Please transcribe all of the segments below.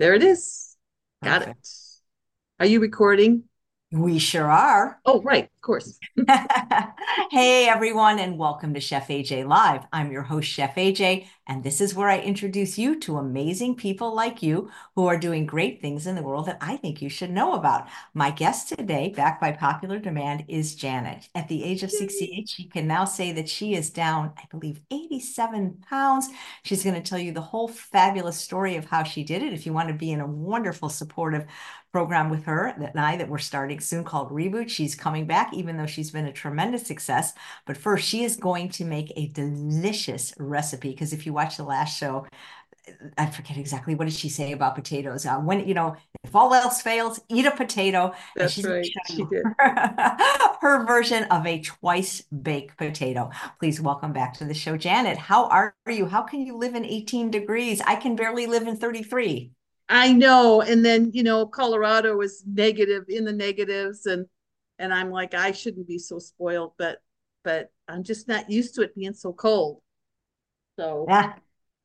There it is. Got Perfect. it. Are you recording? We sure are. Oh, right, of course. hey, everyone, and welcome to Chef AJ Live. I'm your host, Chef AJ, and this is where I introduce you to amazing people like you who are doing great things in the world that I think you should know about. My guest today, back by popular demand, is Janet. At the age of 68, she can now say that she is down, I believe, 87 pounds. She's going to tell you the whole fabulous story of how she did it. If you want to be in a wonderful, supportive program with her that and I that we're starting soon called Reboot. She's coming back, even though she's been a tremendous success. But first, she is going to make a delicious recipe. Because if you watch the last show, I forget exactly what did she say about potatoes. Uh, when you know, if all else fails, eat a potato. That's right. She did her, her version of a twice baked potato. Please welcome back to the show, Janet. How are you? How can you live in 18 degrees? I can barely live in 33. I know. And then, you know, Colorado is negative in the negatives and and I'm like, I shouldn't be so spoiled, but but I'm just not used to it being so cold. So yeah.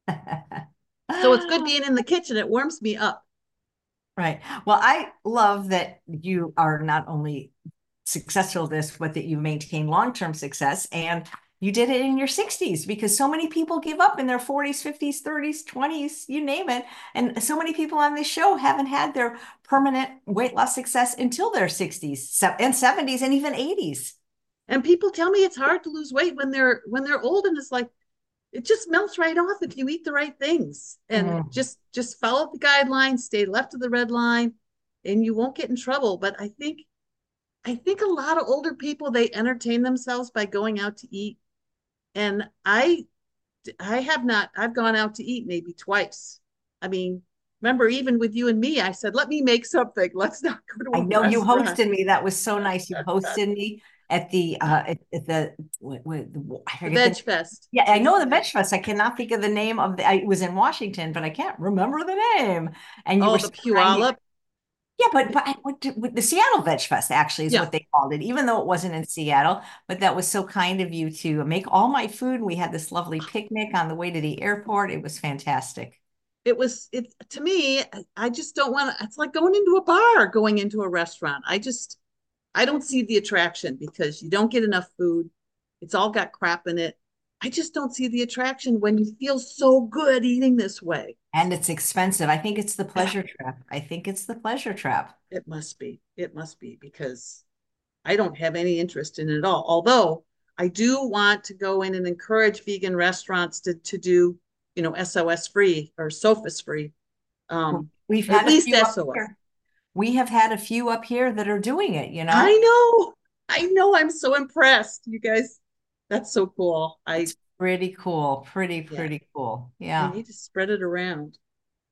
so it's good being in the kitchen. It warms me up. Right. Well, I love that you are not only successful this, but that you maintain long-term success and you did it in your 60s because so many people give up in their 40s, 50s, 30s, 20s, you name it. And so many people on this show haven't had their permanent weight loss success until their 60s and 70s and even 80s. And people tell me it's hard to lose weight when they're when they're old and it's like it just melts right off if you eat the right things and mm. just just follow the guidelines, stay left of the red line and you won't get in trouble, but I think I think a lot of older people they entertain themselves by going out to eat and i i have not i've gone out to eat maybe twice. I mean remember even with you and me i said let me make something. Let's not go to i know restaurant. you hosted me. That was so nice. You hosted me at the uh at, at the, what, what, the veg the, fest. Yeah i know the veg fest. I cannot think of the name of the i was in washington but i can't remember the name. And you oh, were the puyallup yeah, but but I went to the Seattle Veg Fest actually is yeah. what they called it, even though it wasn't in Seattle. But that was so kind of you to make all my food. We had this lovely picnic on the way to the airport. It was fantastic. It was it to me. I just don't want to. It's like going into a bar, going into a restaurant. I just I don't see the attraction because you don't get enough food. It's all got crap in it. I just don't see the attraction when you feel so good eating this way. And it's expensive. I think it's the pleasure trap. I think it's the pleasure trap. It must be. It must be because I don't have any interest in it at all. Although I do want to go in and encourage vegan restaurants to, to do, you know, SOS free or SOFAS free. Um, We've had at least SOS. We have had a few up here that are doing it, you know. I know. I know. I'm so impressed. You guys, that's so cool. I Pretty cool. Pretty, pretty yeah. cool. Yeah. You need to spread it around.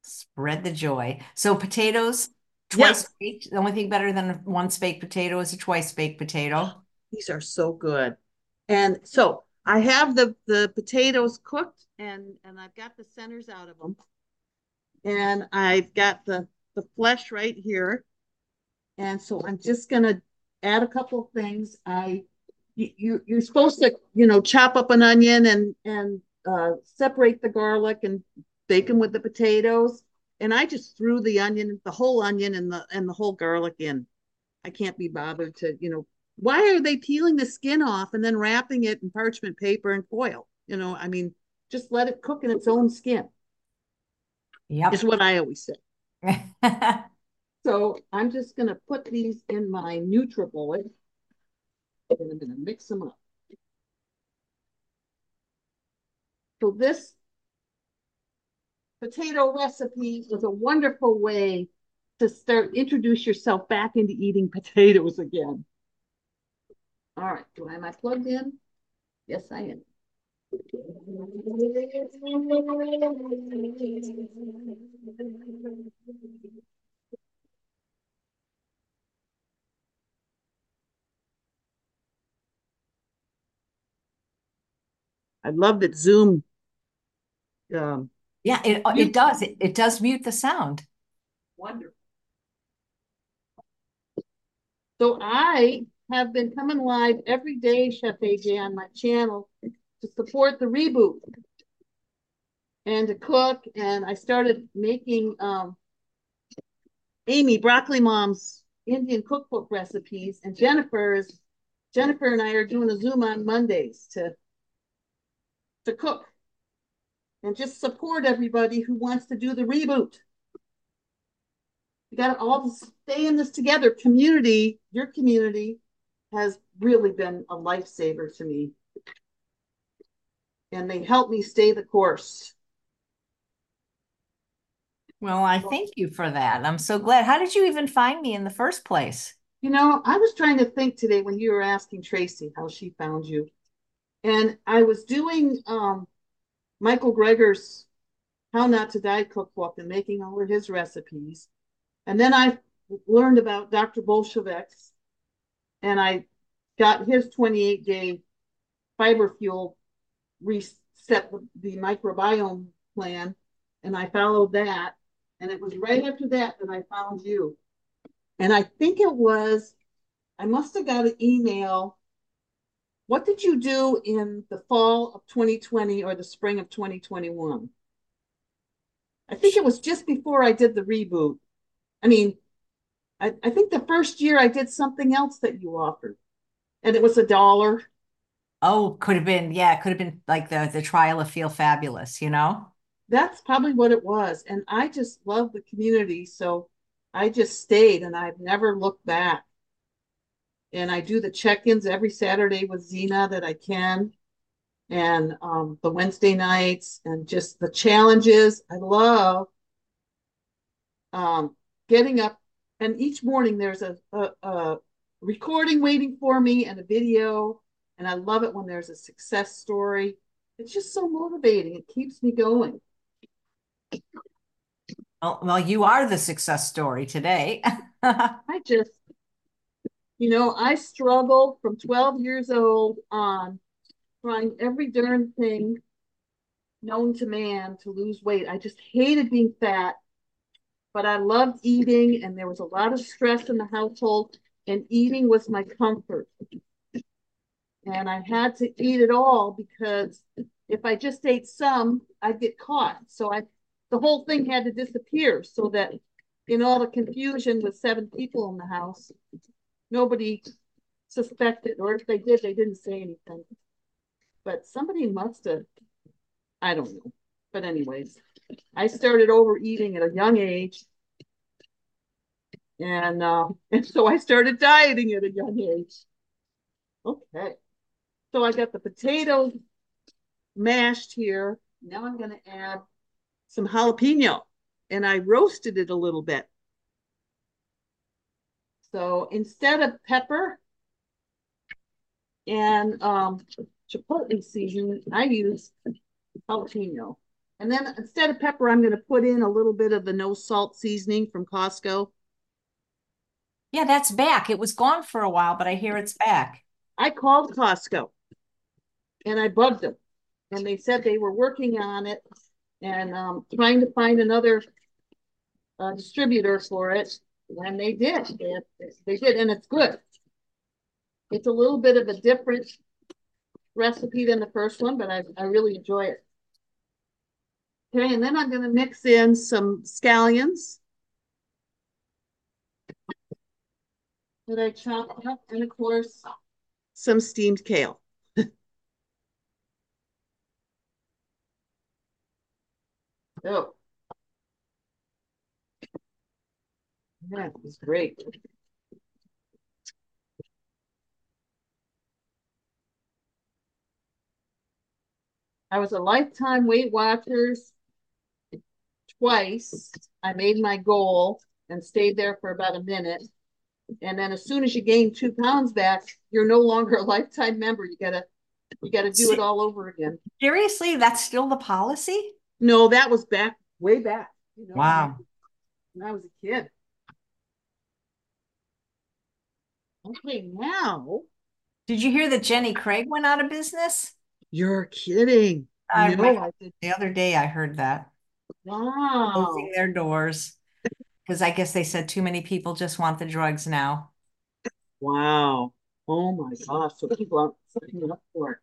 Spread the joy. So potatoes, twice yes. baked. The only thing better than once baked potato is a twice baked potato. Oh, these are so good. And so I have the the potatoes cooked and and I've got the centers out of them. And I've got the the flesh right here. And so I'm just going to add a couple things. I you you're supposed to you know chop up an onion and and uh, separate the garlic and bake them with the potatoes. And i just threw the onion the whole onion and the and the whole garlic in. I can't be bothered to you know why are they peeling the skin off and then wrapping it in parchment paper and foil? You know i mean just let it cook in its own skin. Yeah is what i always say. So i'm just going to put these in my nutribullet and I'm going to mix them up. So this potato recipe is a wonderful way to start introduce yourself back into eating potatoes again. All right, do I am I plugged in? Yes, I am. I love that Zoom. Um, yeah, it it does. It, it does mute the sound. Wonderful. So I have been coming live every day, Chef AJ, on my channel to support the reboot and to cook. And I started making um, Amy, Broccoli Mom's Indian cookbook recipes, and Jennifer's Jennifer and I are doing a Zoom on Mondays to to cook and just support everybody who wants to do the reboot. We got to all stay in this together. Community, your community has really been a lifesaver to me. And they help me stay the course. Well, I thank you for that. I'm so glad. How did you even find me in the first place? You know, I was trying to think today when you were asking Tracy how she found you. And I was doing um, Michael Greger's How Not to Die cookbook and making all of his recipes. And then I learned about Dr. Bulsiewicz's and I got his 28 day fiber fuel reset the, the microbiome plan. And I followed that. And it was right after that that I found you. And I think it was, I must have got an email. What did you do in the fall of 2020 or the spring of 2021? I think it was just before I did the reboot. I mean, I, I think the first year I did something else that you offered, and it was a dollar. Oh, could have been, yeah, could have been like the the trial of Feel Fabulous, you know? That's probably what it was. And I just love the community. So I just stayed and I've never looked back. And I do the check-ins every Saturday with Zena that I can. And um, the Wednesday nights and just the challenges. I love um, getting up and each morning there's a, a, a recording waiting for me and a video. And I love it when there's a success story. It's just so motivating. It keeps me going. Well, well, you are the success story today. I just, you know, I struggled from 12 years old on trying every darn thing known to man to lose weight. I just hated being fat, but I loved eating, and there was a lot of stress in the household, and eating was my comfort. And I had to eat it all because if I just ate some, I'd get caught. So I the whole thing had to disappear so that in all the confusion with seven people in the house, nobody suspected, or if they did, they didn't say anything. But somebody must have, I don't know. But anyways, I started overeating at a young age. And uh, and so I started dieting at a young age. Okay. So I got the potatoes mashed here. Now I'm going to add some jalapeno and I roasted it a little bit. So instead of pepper and um, chipotle seasoning, I use jalapeno. And then instead of pepper, I'm going to put in a little bit of the no salt seasoning from Costco. Yeah, that's back. It was gone for a while, but I hear it's back. I called Costco and I bugged them. And they said they were working on it and um, trying to find another uh, distributor for it. And they did. They, they did, and it's good. It's a little bit of a different recipe than the first one, but I, I really enjoy it. Okay, and then I'm going to mix in some scallions that I chopped up, and of course, some steamed kale. Oh. Yeah, it was great. I was a lifetime Weight Watchers twice. I made my goal and stayed there for about a minute. And then as soon as you gain two pounds back, you're no longer a lifetime member. You gotta you gotta do it all over again. Seriously, that's still the policy? No, that was back way back. You know, wow. When I was a kid. Okay, now. Did you hear that Jenny Craig went out of business? You're kidding. I know. The other day I heard that. Wow. Closing their doors. Because I guess they said too many people just want the drugs now. Wow. Oh my gosh. So people are signing up for it.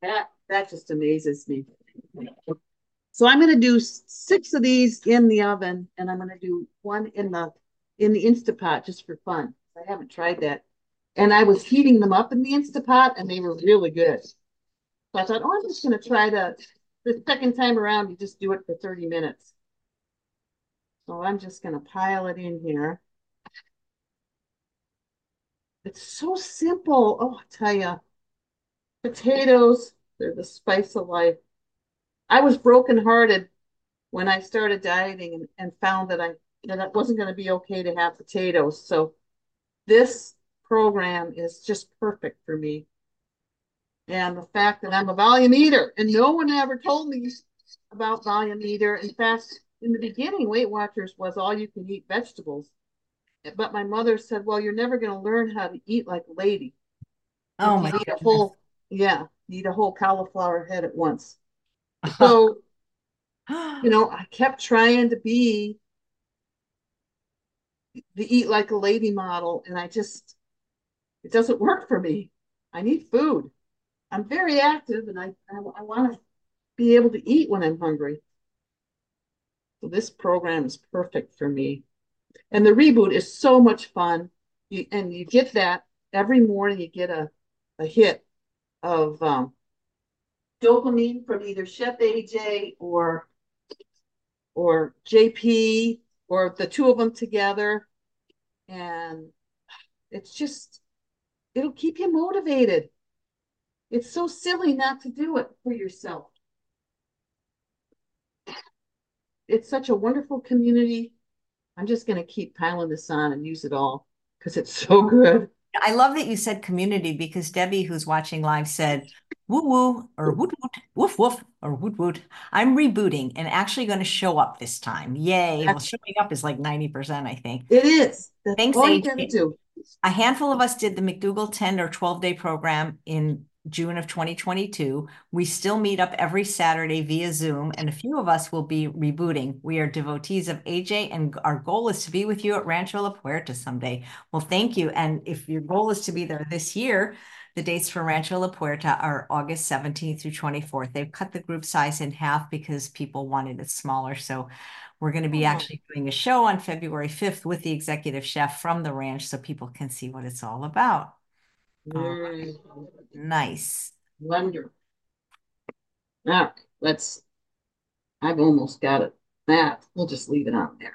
That that just amazes me. So I'm gonna do six of these in the oven and I'm gonna do one in the in the Instapot just for fun. I haven't tried that. And I was heating them up in the Instapot and they were really good. So I thought, oh, I'm just gonna try to the second time around, you just do it for 30 minutes. So I'm just gonna pile it in here. It's so simple. Oh, I tell you, potatoes, they're the spice of life. I was brokenhearted when I started dieting and, and found that I that it wasn't going to be okay to have potatoes. So this program is just perfect for me. And the fact that I'm a volume eater and no one ever told me about volume eater. In fact, in the beginning, Weight Watchers was all you can eat vegetables. But my mother said, well, you're never going to learn how to eat like a lady. Oh my eat goodness. a whole, yeah, you eat a whole cauliflower head at once. So, you know, I kept trying to be the eat like a lady model, and I just, it doesn't work for me. I need food. I'm very active and I, I, I want to be able to eat when I'm hungry. So this program is perfect for me. And the reboot is so much fun. You, and you get that every morning, you get a, a hit of um, dopamine from either Chef AJ or or JP or the two of them together. And it's just, it'll keep you motivated. It's so silly not to do it for yourself. It's such a wonderful community. I'm just going to keep piling this on and use it all because it's so good. I love that you said community because Debbie, who's watching live, said woo woo or woot woot, woof woof or woot woot. I'm rebooting and actually going to show up this time. Yay. Well, showing up is like 90%, I think. It is. That's Thanks, AJ. A handful of us did the McDougall 10 or 12 day program in June of 2022. We still meet up every Saturday via Zoom, and a few of us will be rebooting. We are devotees of AJ, and our goal is to be with you at Rancho La Puerta someday. Well, thank you. And if your goal is to be there this year, the dates for Rancho La Puerta are August 17th through 24th. They've cut the group size in half because people wanted it smaller. So we're going to be Oh. actually doing a show on February 5th with the executive chef from the ranch so people can see what it's all about. Mm, Nice. Wonderful. All right, let's, I've almost got it. That, we'll just leave it on there.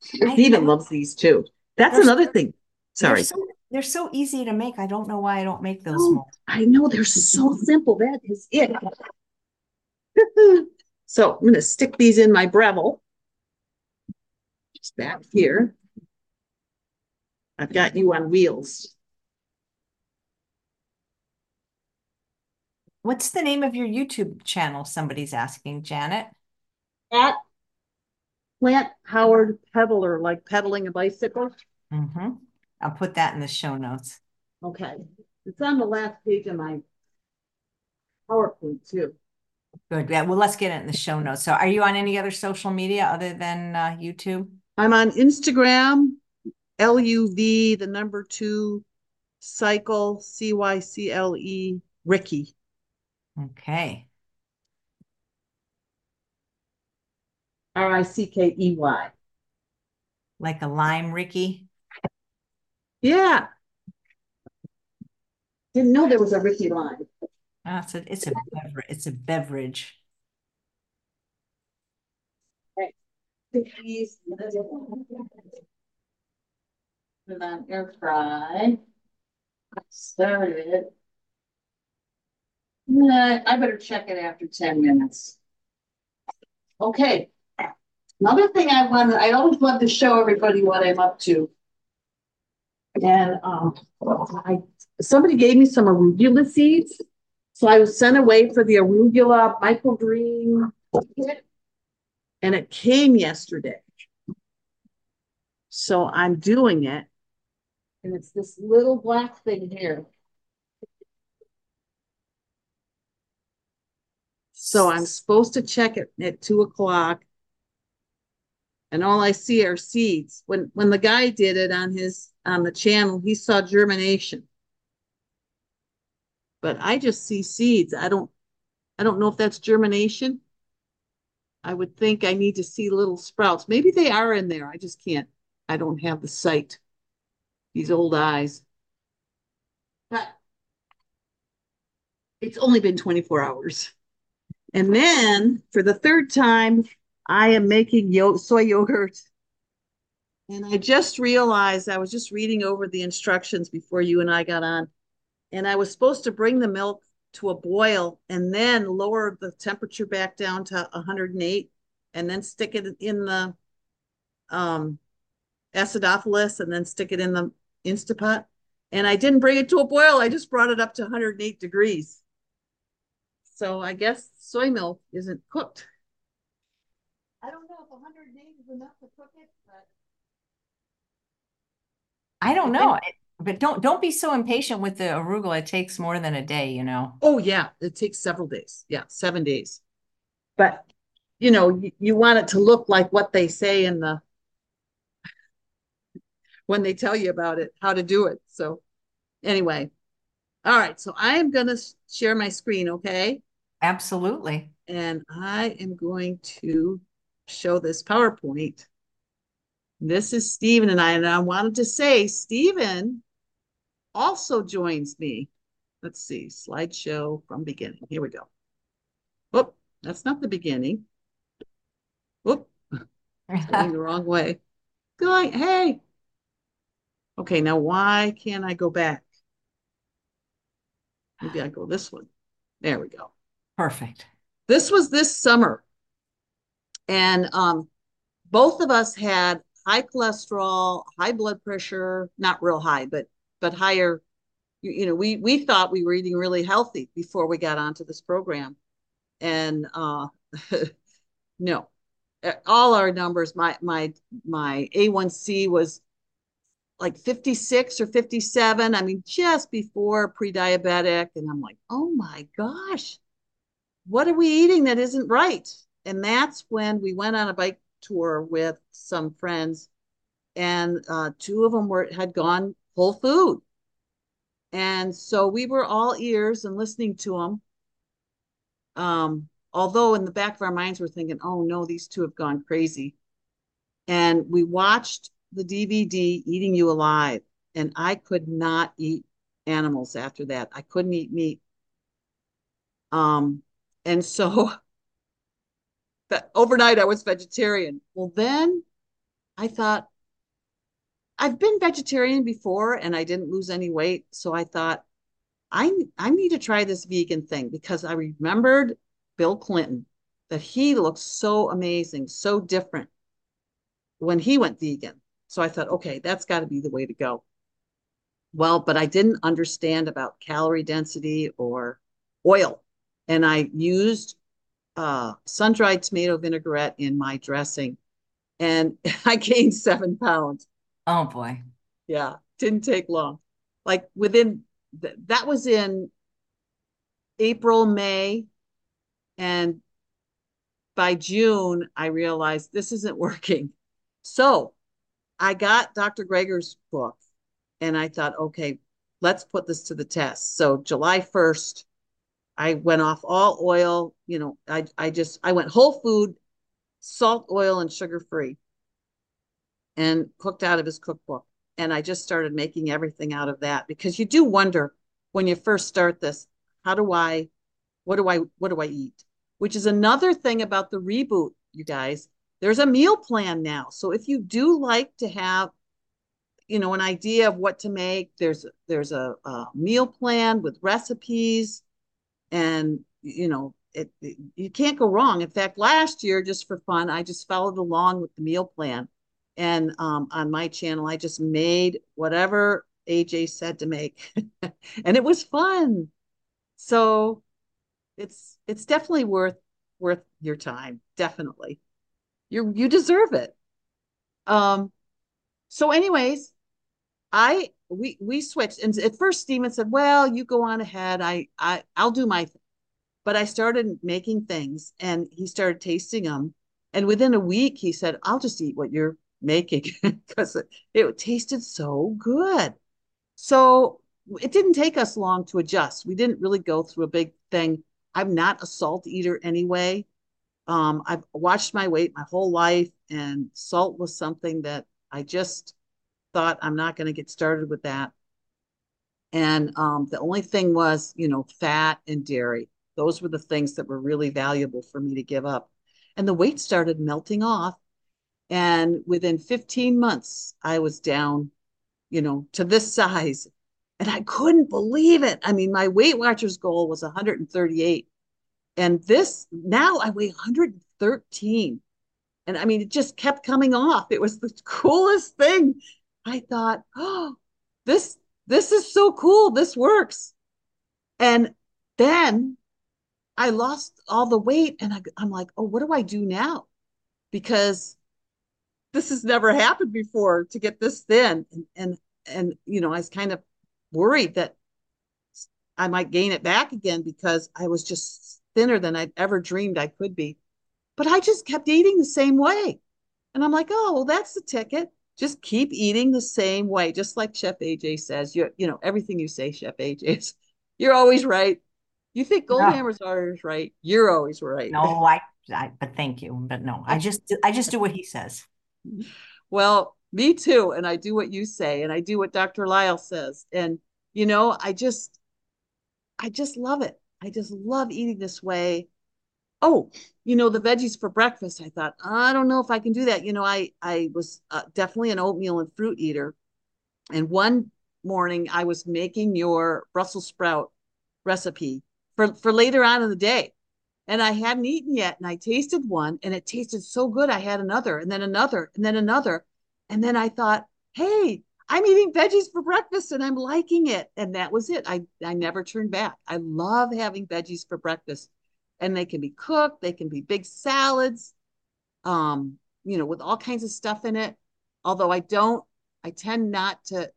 Steven loves these too. That's another thing. Sorry. so, they're so easy to make. I don't know why I don't make those Oh, more. I know they're so simple. That is it. So I'm gonna stick these in my Breville. Just back here. I've got you on wheels. What's the name of your YouTube channel? Somebody's asking, Janet. At Plant Powered Pedaler, like pedaling a bicycle. hmm I'll put that in the show notes. Okay, it's on the last page of my PowerPoint too. Good. Yeah. Well, let's get it in the show notes. So, are you on any other social media other than uh, YouTube? I'm on Instagram, LUV, the number two, cycle, C Y C L E, Ricky. Okay. R I C K E Y. Like a lime, Ricky. Yeah. Didn't know there was a Ricky line. Oh, it's a it's a beverage. It's a beverage. Put on air fry. Started. Nah, I better check it after ten minutes. Okay. Another thing I want, I always love to show everybody what I'm up to. And um, I, somebody gave me some arugula seeds. So I was sent away for the arugula microgreen kit. And it came yesterday. So I'm doing it. And it's this little black thing here. So I'm supposed to check it at two o'clock. And all I see are seeds. When when the guy did it on his on the channel, he saw germination. But I just see seeds. I don't I don't know if that's germination. I would think I need to see little sprouts. Maybe they are in there. I just can't. I don't have the sight. These old eyes. But it's only been 24 hours. And then for the third time, I am making yo- soy yogurt. And I just realized I was just reading over the instructions before you and I got on. And I was supposed to bring the milk to a boil and then lower the temperature back down to 108 and then stick it in the um, acidophilus and then stick it in the Instapot. And I didn't bring it to a boil. I just brought it up to 108 degrees. So I guess soy milk isn't cooked. I don't know if 108 is enough to cook it, but I don't know. But don't don't be so impatient with the arugula. It takes more than a day, you know. Oh yeah, it takes several days. Yeah, seven days. But you know, you, you want it to look like what they say in the when they tell you about it, how to do it. So anyway, all right. So I am going to share my screen, okay? Absolutely. And I am going to show this PowerPoint. This is Stephen and I, and I wanted to say Stephen also joins me. Let's see, slideshow from beginning. Here we go. Oh, that's not the beginning. Whoop, going the wrong way. Going, hey. Okay, now why can't I go back? Maybe I go this one. There we go. Perfect. This was this summer. And um, both of us had high cholesterol, high blood pressure, not real high, but but higher. You, you know, we we thought we were eating really healthy before we got onto this program, and uh, no, all our numbers. My my my A1C was like 56 or 57. I mean, just before pre-diabetic, and I'm like, oh my gosh, what are we eating that isn't right? And that's when we went on a bike tour with some friends, and uh, two of them were had gone whole food. And so we were all ears and listening to them. Um, although in the back of our minds we're thinking, oh no, these two have gone crazy. And we watched the DVD Eating You Alive, and I could not eat animals after that. I couldn't eat meat. Um, and so but overnight I was vegetarian. Well, then I thought, I've been vegetarian before and I didn't lose any weight. So I thought, I, I need to try this vegan thing because I remembered Bill Clinton, that he looked so amazing, so different when he went vegan. So I thought, okay, that's got to be the way to go. Well, but I didn't understand about calorie density or oil. And I used uh, sun dried tomato vinaigrette in my dressing. And I gained seven pounds. Oh boy. Yeah, didn't take long. Like within th- that was in April, May, and by June, I realized this isn't working. So I got Dr. Greger's book and I thought, okay, let's put this to the test. So July 1st, I went off all oil, you know, I, I just, I went whole food, salt, oil, and sugar free and cooked out of his cookbook. And I just started making everything out of that because you do wonder when you first start this, how do I, what do I, what do I eat? Which is another thing about the reboot, you guys. There's a meal plan now. So if you do like to have, you know, an idea of what to make, there's there's a, a meal plan with recipes, and you know, it, it, you can't go wrong. In fact, last year, just for fun, I just followed along with the meal plan, and um, on my channel, I just made whatever AJ said to make, and it was fun. So it's it's definitely worth worth your time, definitely you you deserve it. Um, so anyways, I we we switched, and at first Steven said, "Well, you go on ahead. I I I'll do my." Thing. But I started making things, and he started tasting them, and within a week, he said, "I'll just eat what you're making because it, it tasted so good." So it didn't take us long to adjust. We didn't really go through a big thing. I'm not a salt eater anyway. um, I've watched my weight my whole life, and salt was something that I just thought I'm not going to get started with that. And um, the only thing was, you know, fat and dairy. Those were the things that were really valuable for me to give up. And the weight started melting off. And within 15 months, I was down, you know, to this size. And I couldn't believe it. I mean, my Weight Watchers goal was 138. And this, now I weigh 113. And I mean, it just kept coming off. It was the coolest thing. I thought, oh, this this is so cool. This works. And then I lost all the weight and I, I'm like, oh, what do I do now? Because this has never happened before to get this thin. And, and, and, you know, I was kind of worried that I might gain it back again because I was just thinner than I'd ever dreamed I could be. But I just kept eating the same way. And I'm like, oh, well, that's the ticket just keep eating the same way, just like Chef AJ says. You you know everything you say, Chef AJ, is, you're always right. You think Goldhamer's no. always right? You're always right. No, I, I but thank you, but no, I just I just do what he says. Well, me too, and I do what you say, and I do what Dr. Lisle says, and you know, I just I just love it. I just love eating this way oh, you know, the veggies for breakfast. I thought, I don't know if I can do that. You know, I I was uh, definitely an oatmeal and fruit eater. And one morning I was making your Brussels sprout recipe for for later on in the day. And I hadn't eaten yet and I tasted one and it tasted so good I had another and then another and then another. And then I thought, "Hey, I'm eating veggies for breakfast and I'm liking it." And that was it. I I never turned back. I love having veggies for breakfast and they can be cooked they can be big salads um you know with all kinds of stuff in it. Although i don't i tend not to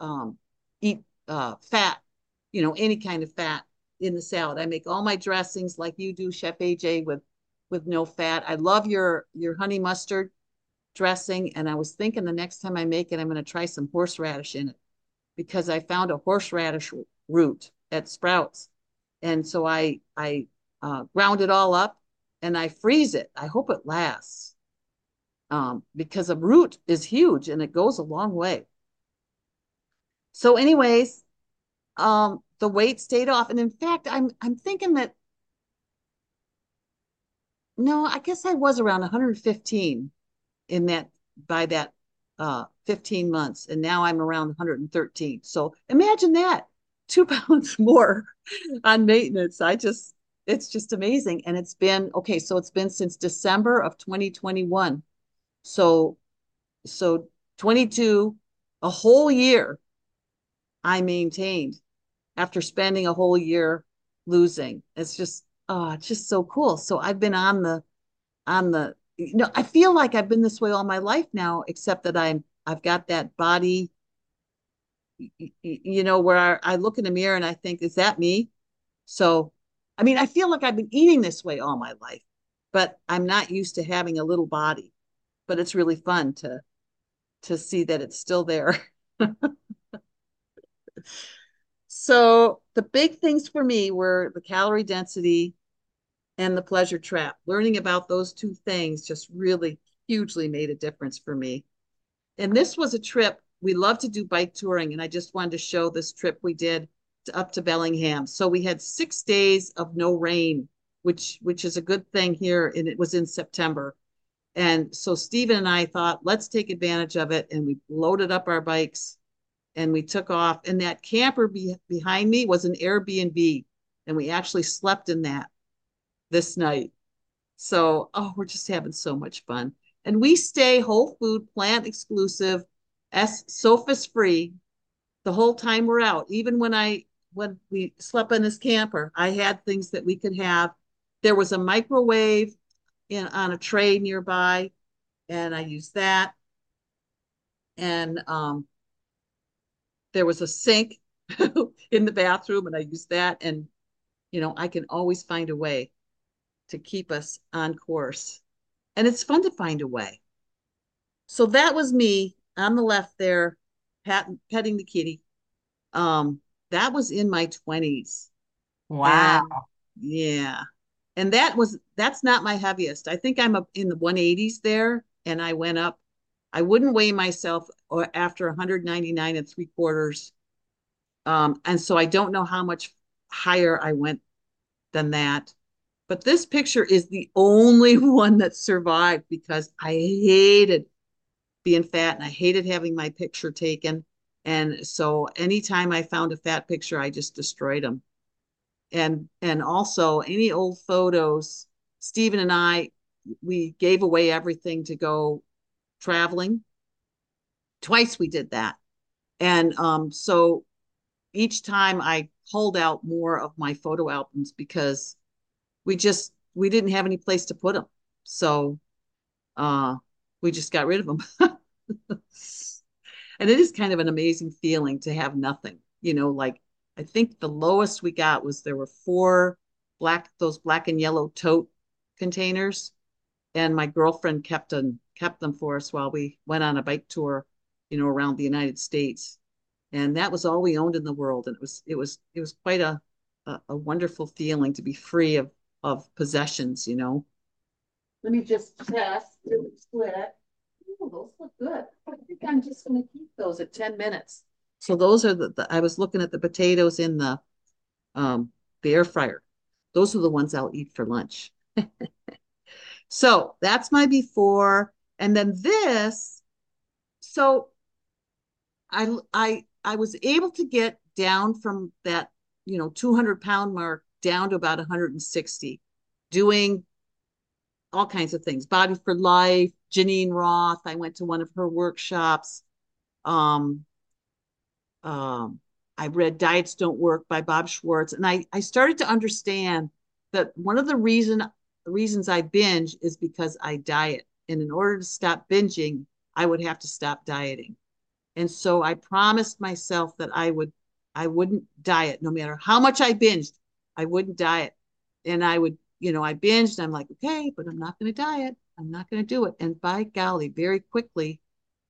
um eat uh fat you know any kind of fat in the salad. I make all my dressings like you do chef aj with with no fat. I love your your honey mustard dressing and i was thinking the next time i make it i'm going to try some horseradish in it because i found a horseradish root at sprouts. And so i i uh, ground it all up and I freeze it. I hope it lasts um, because a root is huge and it goes a long way. So, anyways, um, the weight stayed off, and in fact, I'm I'm thinking that no, I guess I was around 115 in that by that uh, 15 months, and now I'm around 113. So imagine that two pounds more on maintenance. I just it's just amazing. And it's been okay, so it's been since December of 2021. So so 22, a whole year I maintained after spending a whole year losing. It's just oh, it's just so cool. So I've been on the on the you know, I feel like I've been this way all my life now, except that I'm I've got that body, you know, where I, I look in the mirror and I think, is that me? So I mean, I feel like I've been eating this way all my life, but I'm not used to having a little body. But it's really fun to to see that it's still there. so the big things for me were the calorie density and the pleasure trap. Learning about those two things just really hugely made a difference for me. And this was a trip we love to do bike touring, and I just wanted to show this trip we did up to Bellingham. So we had six days of no rain, which which is a good thing here, and it was in September. And so Stephen and I thought, let's take advantage of it, and we loaded up our bikes, and we took off. And that camper be, behind me was an Airbnb, and we actually slept in that this night. So oh, we're just having so much fun. And we stay whole food, plant exclusive, S SOFAS free the whole time we're out. Even when I when we slept in this camper, I had things that we could have. There was a microwave in on a tray nearby, and I used that. And um, there was a sink in the bathroom, and I used that. And you know, I can always find a way to keep us on course, and it's fun to find a way. So that was me on the left there, pat, petting the kitty. Um, that was in my 20s. Wow. And yeah. and that was that's not my heaviest. I think I'm up in the 180s there, and I went up. I wouldn't weigh myself or after 199 and three quarters, um, and so I don't know how much higher I went than that. But this picture is the only one that survived because I hated being fat and I hated having my picture taken. And so anytime I found a fat picture, I just destroyed them. And and also any old photos, Stephen and I, we gave away everything to go traveling. Twice we did that. And um, so each time I pulled out more of my photo albums because we just we didn't have any place to put them. So uh we just got rid of them. and it is kind of an amazing feeling to have nothing. You know, like I think the lowest we got was there were four black those black and yellow tote containers and my girlfriend kept them kept them for us while we went on a bike tour, you know, around the United States. And that was all we owned in the world and it was it was it was quite a a, a wonderful feeling to be free of of possessions, you know. Let me just test really split. Oh, those look good. I think I'm just going to those at 10 minutes. So those are the, the, I was looking at the potatoes in the um the air fryer. Those are the ones I'll eat for lunch. so that's my before. And then this, so I I I was able to get down from that, you know, 200 pound mark down to about 160, doing all kinds of things. Body for Life, Geneen Roth. I went to one of her workshops. Um, um, I read Diets Don't Work by Bob Schwartz, and I I started to understand that one of the reason reasons I binge is because I diet, and in order to stop binging, I would have to stop dieting. And so I promised myself that I would I wouldn't diet no matter how much I binged. I wouldn't diet. And I would, you know, I binged. I'm like, okay, but I'm not going to diet. I'm not going to do it. And by golly, very quickly,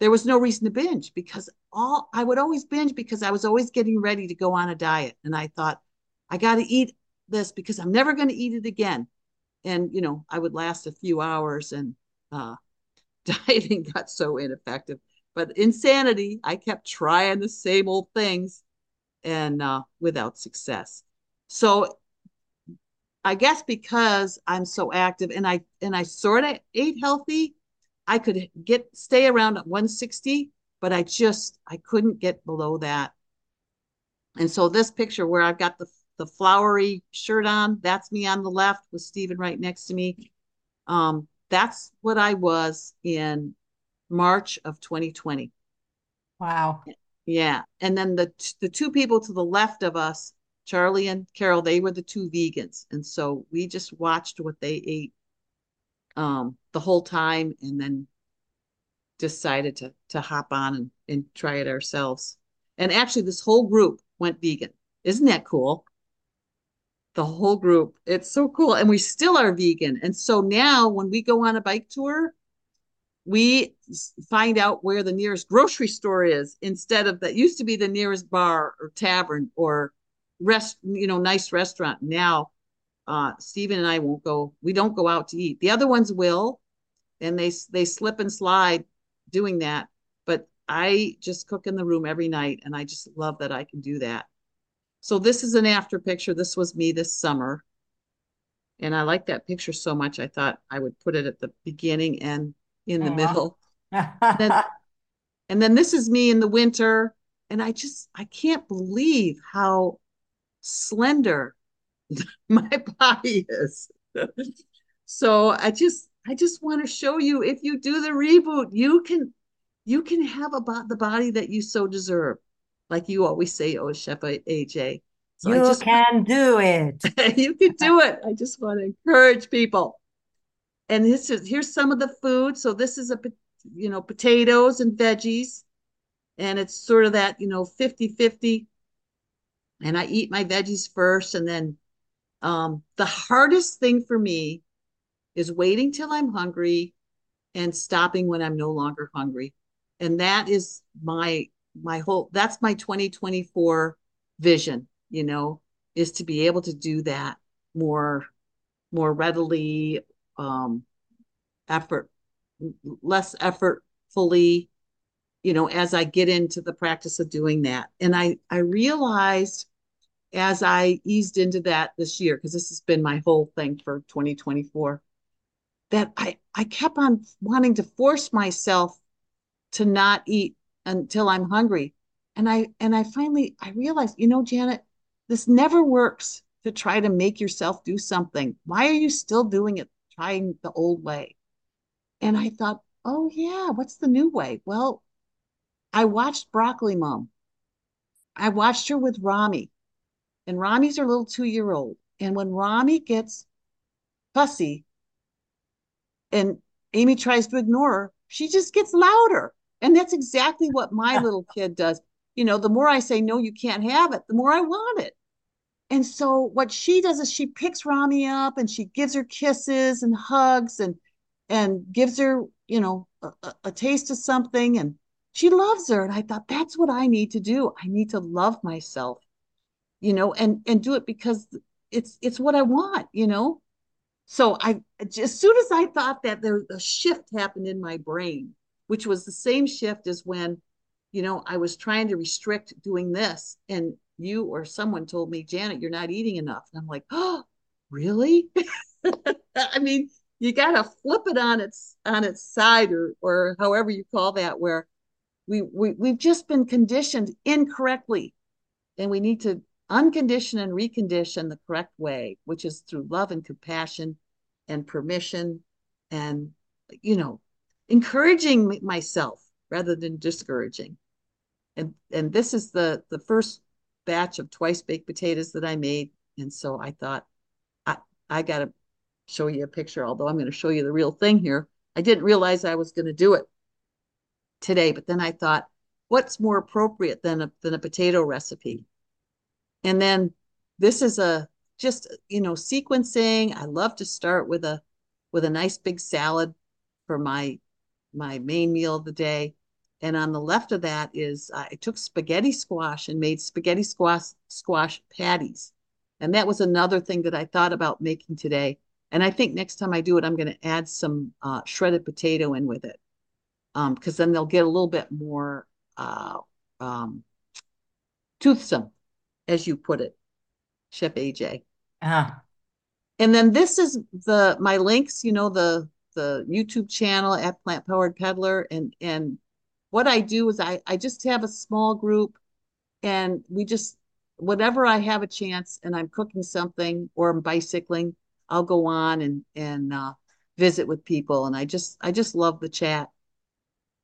there was no reason to binge because all I would always binge because I was always getting ready to go on a diet. And I thought, I got to eat this because I'm never going to eat it again. And, you know, I would last a few hours and uh, dieting got so ineffective. But insanity, I kept trying the same old things and uh, without success. So I guess because I'm so active and I and I sort of ate healthy, I could get stay around at 160, but I just I couldn't get below that. And so this picture where I've got the the flowery shirt on, that's me on the left with Stephen right next to me. Um, that's what I was in March of 2020. Wow. Yeah. And then the the two people to the left of us Charlie and Carol, they were the two vegans. And so we just watched what they ate um, the whole time and then decided to, to hop on and, and try it ourselves. And actually, this whole group went vegan. Isn't that cool? The whole group. It's so cool. And we still are vegan. And so now when we go on a bike tour, we find out where the nearest grocery store is instead of that used to be the nearest bar or tavern or rest, you know, nice restaurant. Now, uh, Stephen and I won't go. We don't go out to eat. The other ones will, and they they slip and slide doing that. But I just cook in the room every night, and I just love that I can do that. So this is an after picture. This was me this summer, and I like that picture so much. I thought I would put it at the beginning and in the middle. and, then, and then this is me in the winter, and I just I can't believe how slender my body is. so I just I just want to show you if you do the reboot, you can you can have about the body that you so deserve. Like you always say, oh Chef AJ. So you just, can do it. you can do it. I just want to encourage people. And this is here's some of the food. So this is a you know potatoes and veggies. And it's sort of that, you know, 50 50 and I eat my veggies first. And then um, the hardest thing for me is waiting till I'm hungry and stopping when I'm no longer hungry. And that is my my whole that's my 2024 vision, you know, is to be able to do that more more readily, um, effort, less effortfully, you know, as I get into the practice of doing that. And I, I realized as I eased into that this year, because this has been my whole thing for 2024, that I, I kept on wanting to force myself to not eat until I'm hungry. And I and I finally I realized, you know, Janet, this never works to try to make yourself do something. Why are you still doing it trying the old way? And I thought, oh yeah, what's the new way? Well, I watched Broccoli Mom. I watched her with Rami. And Rami's her little two-year-old. And when Rami gets fussy and Amy tries to ignore her, she just gets louder. And that's exactly what my little kid does. You know, the more I say, no, you can't have it, the more I want it. And so what she does is she picks Rami up and she gives her kisses and hugs and and gives her, you know, a, a taste of something and she loves her. And I thought that's what I need to do. I need to love myself, you know, and and do it because it's it's what I want, you know. So I as soon as I thought that there a shift happened in my brain, which was the same shift as when, you know, I was trying to restrict doing this and you or someone told me, Janet, you're not eating enough. And I'm like, oh, really? I mean, you got to flip it on its on its side or or however you call that where we, we we've just been conditioned incorrectly and we need to uncondition and recondition the correct way which is through love and compassion and permission and you know encouraging myself rather than discouraging. And and this is the the first batch of twice baked potatoes that i made. And so i thought i i gotta show you a picture although i'm going to show you the real thing here. I didn't realize i was going to do it today but then i thought what's more appropriate than a than a potato recipe and then this is a just you know sequencing. I love to start with a with a nice big salad for my my main meal of the day. And on the left of that is i took spaghetti squash and made spaghetti squash squash patties. And that was another thing that i thought about making today. And i think next time i do it i'm going to add some uh, shredded potato in with it. Because um, then they'll get a little bit more uh, um, toothsome as you put it chef aj ah and then this is the my links you know the the youtube channel at Plant Powered Pedaler. And and what i do is i i just have a small group and we just whenever i have a chance and i'm cooking something or i'm bicycling i'll go on and and uh, visit with people. And i just i just love the chat.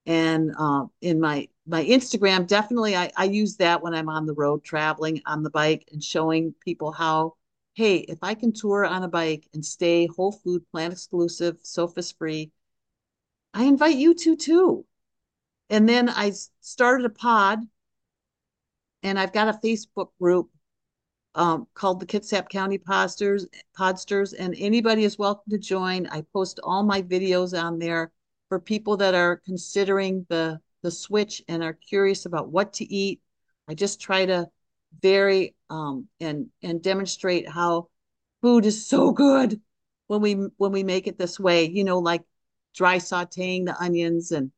And uh, in my my Instagram, definitely I, I use that when I'm on the road traveling on the bike and showing people how, hey, if I can tour on a bike and stay whole food, plant exclusive, SOFAS free, I invite you to too. And then I started a pod and I've got a Facebook group um, called the Kitsap County Podsters, Podsters, and anybody is welcome to join. I post all my videos on there for people that are considering the the switch and are curious about what to eat. I just try to vary um, and and demonstrate how food is so good when we when we make it this way. You know, like dry sautéing the onions and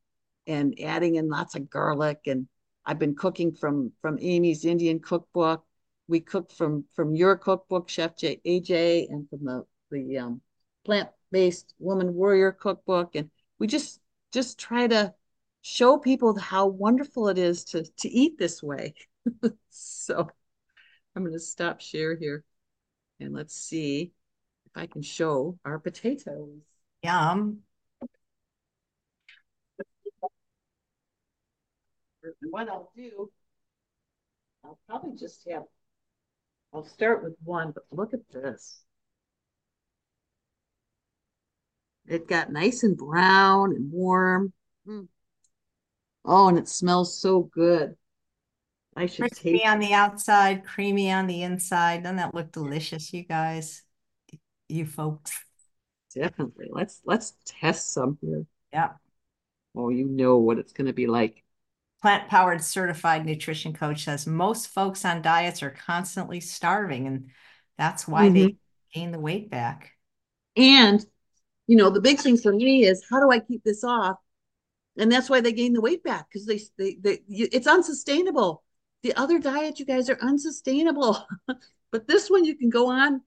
and adding in lots of garlic. And I've been cooking from from Amy's Indian cookbook. We cook from from your cookbook, Chef J, AJ, and from the the um, plant based woman warrior cookbook. And we just just try to show people how wonderful it is to to eat this way. so I'm going to stop share here and let's see if I can show our potatoes. Yum. What I'll do, I'll probably just have, I'll start with one, but look at this. It got nice and brown and warm. Mm. Oh, and it smells so good. I should Crispy take on the outside, creamy on the inside. Doesn't that look delicious, you guys? You folks. definitely. Let's let's test some here. Yeah. Oh, you know what it's going to be like. Plant powered certified nutrition coach says most folks on diets are constantly starving, and that's why they Mhm. gain the weight back. And, you know, the big thing for me is how do I keep this off? And that's why they gain the weight back because they, they, they, you, it's unsustainable. The other diet, you guys are unsustainable. but this one you can go on.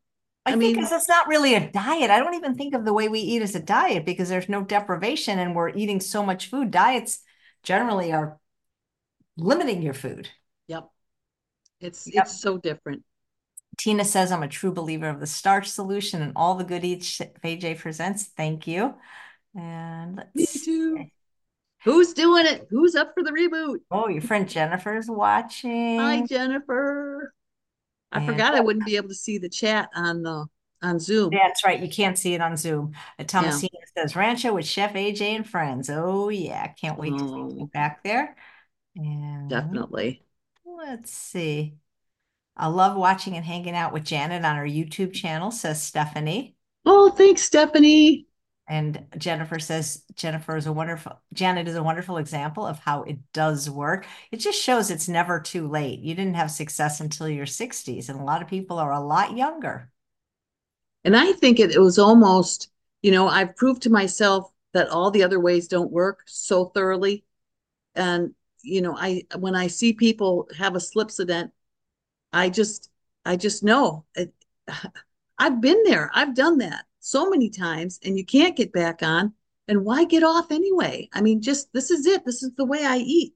I, I mean, because it's not really a diet. I don't even think of the way we eat as a diet because there's no deprivation and we're eating so much food. Diets generally are limiting your food. Yep. It's yep. it's so different. Tina says, I'm a true believer of the starch solution and all the goodies AJ presents. Thank you. And let's Me too. Who's doing it? Who's up for the reboot? Oh, your friend Jennifer's watching. Hi, Jennifer. I and forgot I wouldn't be able to see the chat on the on Zoom. That's right. You can't see it on Zoom. Uh, Thomasina yeah. says Rancho with Chef AJ and friends. Oh yeah, can't wait oh. to see oh. you back there. And definitely. Let's see. I love watching and hanging out with Janet on her YouTube channel, says Stephanie. Oh, thanks, Stephanie. And Jennifer says Jennifer is a wonderful Janet is a wonderful example of how it does work. It just shows it's never too late. You didn't have success until your 60s, and a lot of people are a lot younger. And I think it, it was almost, you know, I've proved to myself that all the other ways don't work so thoroughly. And, you know, I when I see people have a slipsident, I just I just know it, I've been there. I've done that so many times and you can't get back on. And why get off anyway? I mean, just this is it. This is the way I eat.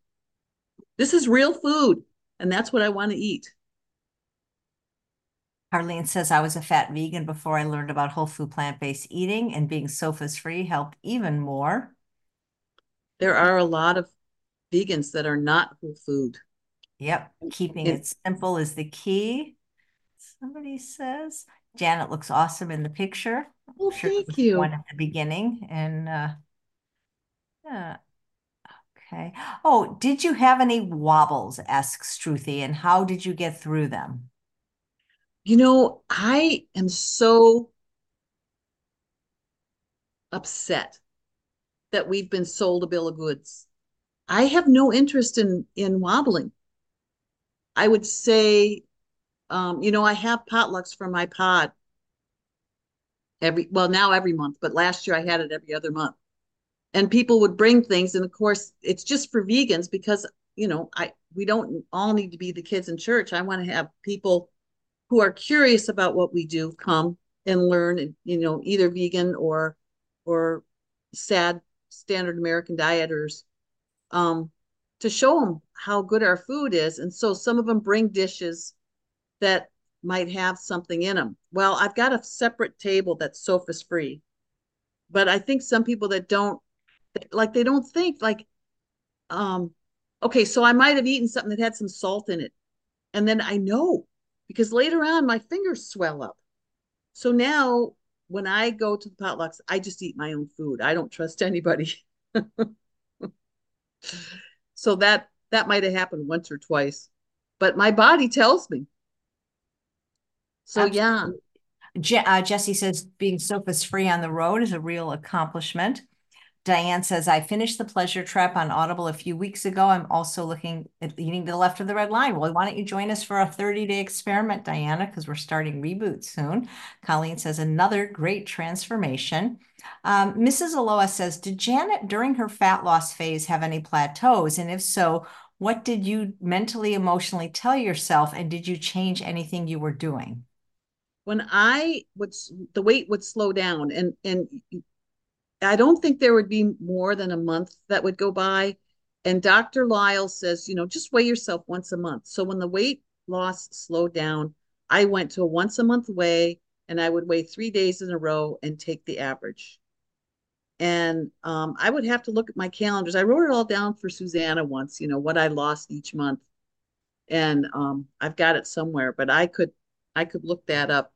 This is real food. And that's what I want to eat. Harleen says, I was a fat vegan before I learned about whole food plant based eating, and being SOFAS free helped even more. There are a lot of vegans that are not whole food. Yep. Keeping it, it simple is the key. Somebody says, Janet looks awesome in the picture. Well, sure thank you. One at the beginning, and uh, yeah. Okay. Oh, did you have any wobbles? asks Truthy, and how did you get through them? You know, I am so upset that we've been sold a bill of goods. I have no interest in in wobbling. I would say, um, you know, I have potlucks for my pod, every well now every month but last year i had it every other month. And people would bring things and of course it's just for vegans because you know i we don't all need to be the kids in church. I want to have people who are curious about what we do come and learn and you know either vegan or or sad standard american dieters um to show them how good our food is. And so some of them bring dishes that might have something in them. Well, I've got a separate table that's SOFAS free, but I think some people that don't like they don't think like, um, okay, so I might have eaten something that had some salt in it, and then I know because later on my fingers swell up. So now when I go to the potlucks, I just eat my own food. I don't trust anybody. so that that might have happened once or twice, but my body tells me so Absolutely. yeah. Je- uh, Jesse says being SOFAS free on the road is a real accomplishment. Diane says, I finished the pleasure trap on Audible a few weeks ago. I'm also looking at eating to the left of the red line. Well, why don't you join us for a 30 day experiment, Diana, because we're starting reboot soon. Colleen says, another great transformation. Um, Mrs. Aloha says, Did Janet during her fat loss phase have any plateaus? And if so, what did you mentally, emotionally tell yourself? And did you change anything you were doing? When I would the weight would slow down and and I don't think there would be more than a month that would go by. And Dr. Lisle says, you know, just weigh yourself once a month. So when the weight loss slowed down, I went to a once a month weigh and I would weigh three days in a row and take the average. And um, I would have to look at my calendars. I wrote it all down for Susanna once, you know, what I lost each month. And um, I've got it somewhere, but I could I could look that up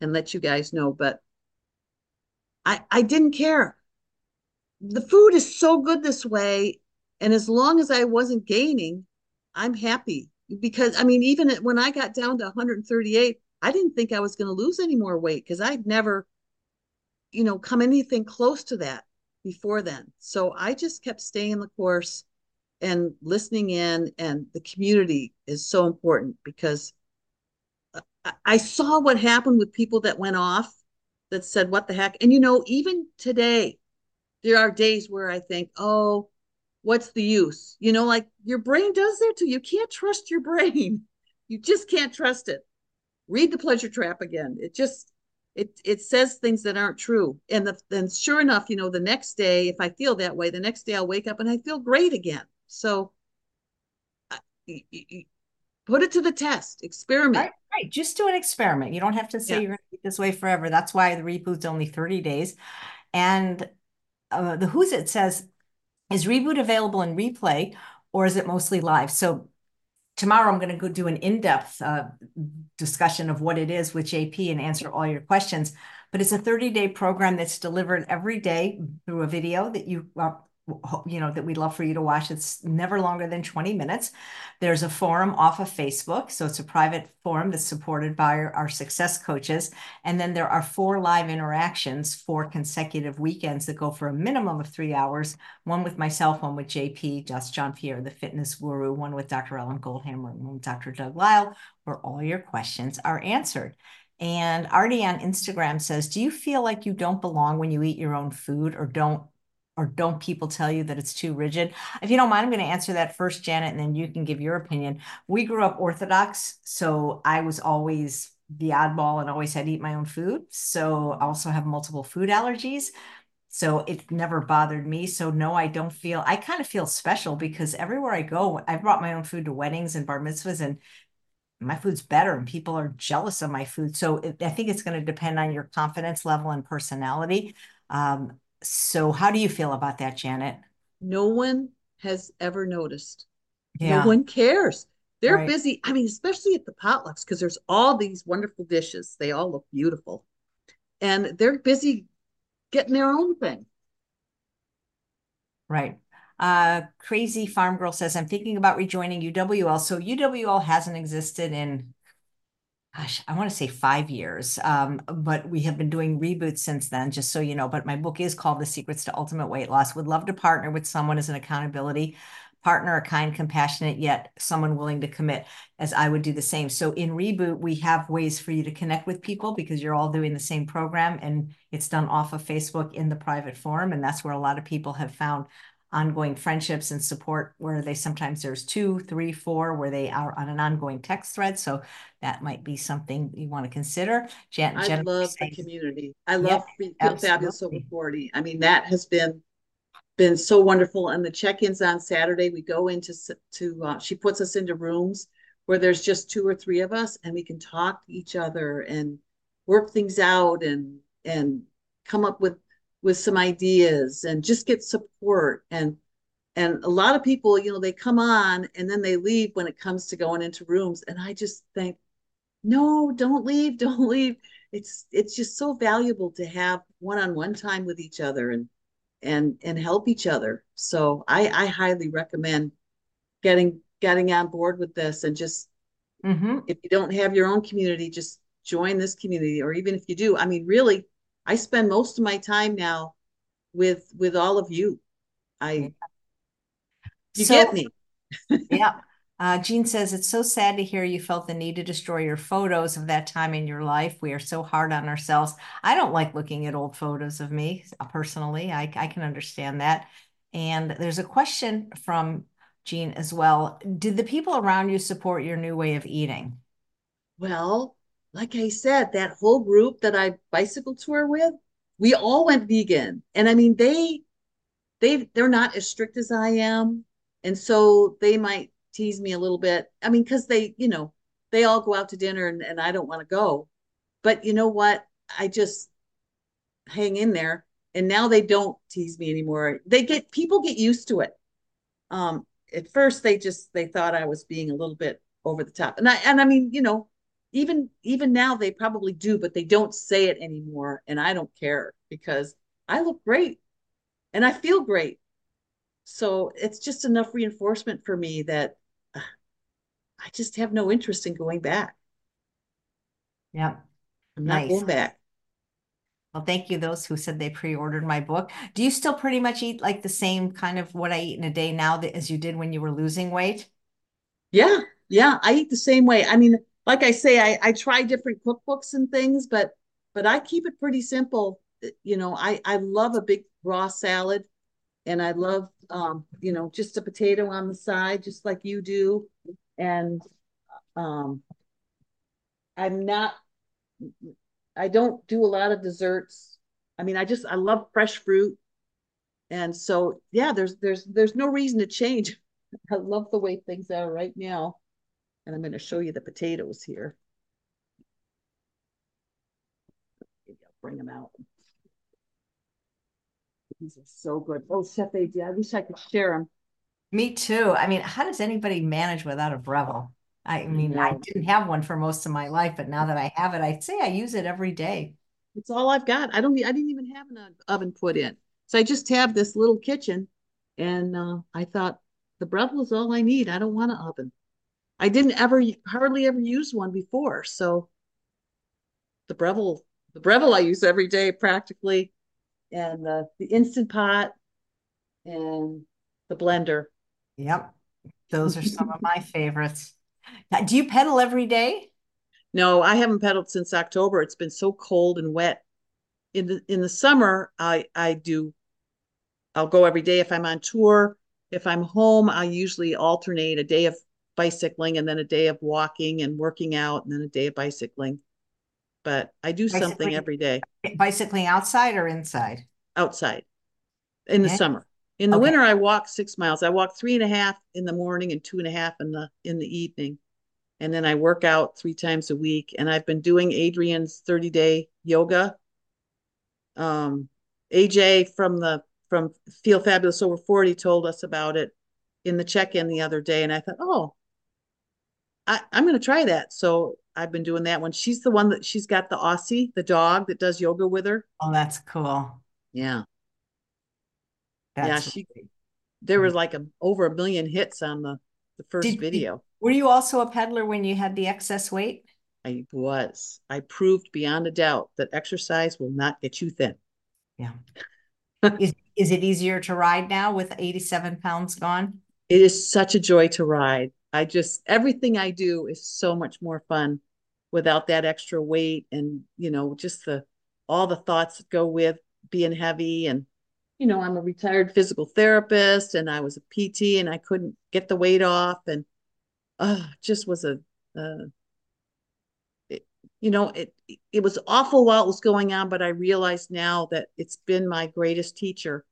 and let you guys know. But I I didn't care. The food is so good this way, and as long as I wasn't gaining, I'm happy because I mean, even when I got down to 138, I didn't think I was going to lose any more weight because I'd never, you know, come anything close to that before then. So I just kept staying the course and listening in, and the community is so important because I saw what happened with people that went off that said, what the heck? And you know, even today, there are days where I think, oh, what's the use? You know, like your brain does that too. You can't trust your brain. You just can't trust it. Read the pleasure trap again. It just it it says things that aren't true. And the, then sure enough, you know, the next day, if I feel that way, the next day I'll wake up and I feel great again. So put it to the test, experiment. Right, right. Just do an experiment. You don't have to say yeah. you're going to eat this way forever. That's why the reboot's only 30 days. And uh, the Who's It says, is reboot available in replay or is it mostly live? So tomorrow I'm going to go do an in-depth uh, discussion of what it is with JP and answer all your questions. But it's a 30-day program that's delivered every day through a video that you uh, you know, that we'd love for you to watch. It's never longer than 20 minutes. There's a forum off of Facebook. So it's a private forum that's supported by our, success coaches. And then there are four live interactions, four consecutive weekends that go for a minimum of three hours, one with myself, one with JP, just John Pierre, the fitness guru, one with Dr. Alan Goldhamer, and one with Dr. Doug Lisle, where all your questions are answered. And Artie on Instagram says, Do you feel like you don't belong when you eat your own food or don't or don't people tell you that it's too rigid? If you don't mind, I'm going to answer that first, Janet, and then you can give your opinion. We grew up Orthodox, so I was always the oddball and always had to eat my own food. So I also have multiple food allergies. So it never bothered me. So no, I don't feel, I kind of feel special because everywhere I go, I brought my own food to weddings and bar mitzvahs and my food's better and people are jealous of my food. So it, I think it's going to depend on your confidence level and personality. Um, so how do you feel about that, Janet? No one has ever noticed. Yeah. No one cares. They're right. busy. I mean, especially at the potlucks, because there's all these wonderful dishes. They all look beautiful. And they're busy getting their own thing. Right. Uh, Crazy Farm Girl says, I'm thinking about rejoining UWL. So UWL hasn't existed in gosh, I want to say five years. Um, but we have been doing reboots since then, just so you know. But my book is called The Secrets to Ultimate Weight Loss. Would love to partner with someone as an accountability partner, a kind, compassionate, yet someone willing to commit, as I would do the same. So in Reboot, we have ways for you to connect with people because you're all doing the same program and it's done off of Facebook in the private forum. And that's where a lot of people have found ongoing friendships and support where they sometimes there's two, three, four, where they are on an ongoing text thread. So that might be something you want to consider. Jen, I Jennifer love saying, the community. I love Feel Fabulous Over 40. I mean, that has been been so wonderful. And the check-ins on Saturday, we go into to uh, she puts us into rooms where there's just two or three of us, and we can talk to each other and work things out and and come up with with some ideas and just get support. And and a lot of people you know they come on and then they leave when it comes to going into rooms. And i just think no don't leave don't leave. It's it's just so valuable to have one-on-one time with each other and and and help each other. So i i highly recommend getting getting on board with this and just mm-hmm. if you don't have your own community just join this community or even if you do i mean really I spend most of my time now with with all of you. I you so, get me. yeah. Uh, Jean says it's so sad to hear you felt the need to destroy your photos of that time in your life. We are so hard on ourselves. I don't like looking at old photos of me uh, personally. I, I can understand that. And there's a question from Jean as well. Did the people around you support your new way of eating? Well, like I said, that whole group that I bicycle tour with, we all went vegan. And I mean, they they they're not as strict as I am. And so they might tease me a little bit. I mean, because they, you know, they all go out to dinner and, and I don't want to go. But you know what? I just hang in there. And now they don't tease me anymore. They get people get used to it. Um, at first they just they thought I was being a little bit over the top. And I and I mean, you know, even even now they probably do but they don't say it anymore and i don't care because i look great and i feel great so it's just enough reinforcement for me that uh, i just have no interest in going back yeah i'm not nice. going back well, thank you, those who said they pre-ordered my book. Do you still pretty much eat like the same kind of what I eat in a day now that, as you did when you were losing weight? Yeah, yeah, I eat the same way. I mean, like I say, I, I try different cookbooks and things, but but I keep it pretty simple. You know, I I love a big raw salad, and I love um, you know, just a potato on the side, just like you do, and um, I'm not. I don't do a lot of desserts. I mean, I just I love fresh fruit, and so yeah, there's there's there's no reason to change. I love the way things are right now, and I'm going to show you the potatoes here. bring them out. These are so good. Oh, Chef AJ, I wish I could share them. Me too. I mean, how does anybody manage without a Breville? I mean, I didn't have one for most of my life, but now that I have it, I'd say I use it every day. It's all I've got. I don't. I didn't even have an oven put in, so I just have this little kitchen, and uh, I thought the Breville is all I need. I don't want an oven. I didn't ever, hardly ever use one before, so the Breville the Breville I use every day practically, and the, the Instant Pot and the blender. Yep. Those are some of my favorites. Do you pedal every day? No, I haven't pedaled since October. It's been so cold and wet. In the in the summer, I I do I'll go every day if I'm on tour. If I'm home, I usually alternate a day of bicycling and then a day of walking and working out and then a day of bicycling but I do bicycling, something every day. Bicycling outside or inside? Outside in okay. the summer. In the okay. winter, I walk six miles. I walk three and a half in the morning and two and a half in the in the evening. And then I work out three times a week. And I've been doing Adriene's 30 day yoga. Um, AJ from the from Feel Fabulous Over 40 told us about it in the check-in the other day. And I thought, oh, I, I'm going to try that. So I've been doing that one. She's the one that she's got the Aussie, the dog that does yoga with her. Oh, that's cool. Yeah. That's yeah, she there was like a over a million hits on the the first Did, video. Were you also a peddler when you had the excess weight? I was. I proved beyond a doubt that exercise will not get you thin. Yeah. is is it easier to ride now with 87 pounds gone? It is such a joy to ride. I just everything I do is so much more fun without that extra weight and you know just the all the thoughts that go with being heavy and you know I'm a retired physical therapist and I was a PT and I couldn't get the weight off and uh just was a uh, it, you know it it was awful while it was going on but I realized now that it's been my greatest teacher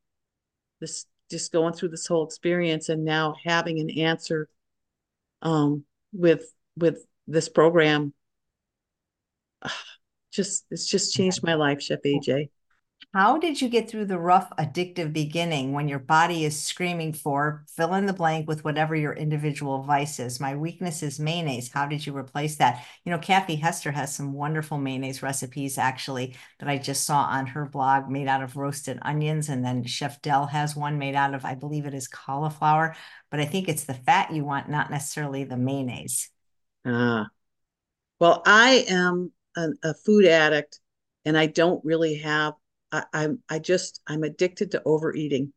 this just going through this whole experience and now having an answer um, with with this program. Just it's just changed my life chef aj how did you get through the rough addictive beginning when your body is screaming for fill in the blank with whatever your individual vice is? My weakness is mayonnaise. How did you replace that? You know, Kathy Hester has some wonderful mayonnaise recipes actually that I just saw on her blog made out of roasted onions. And then Chef Del has one made out of, I believe it is cauliflower, but I think it's the fat you want, not necessarily the mayonnaise. Ah, well, I am a, a food addict and I don't really have I, I'm I just I'm addicted to overeating.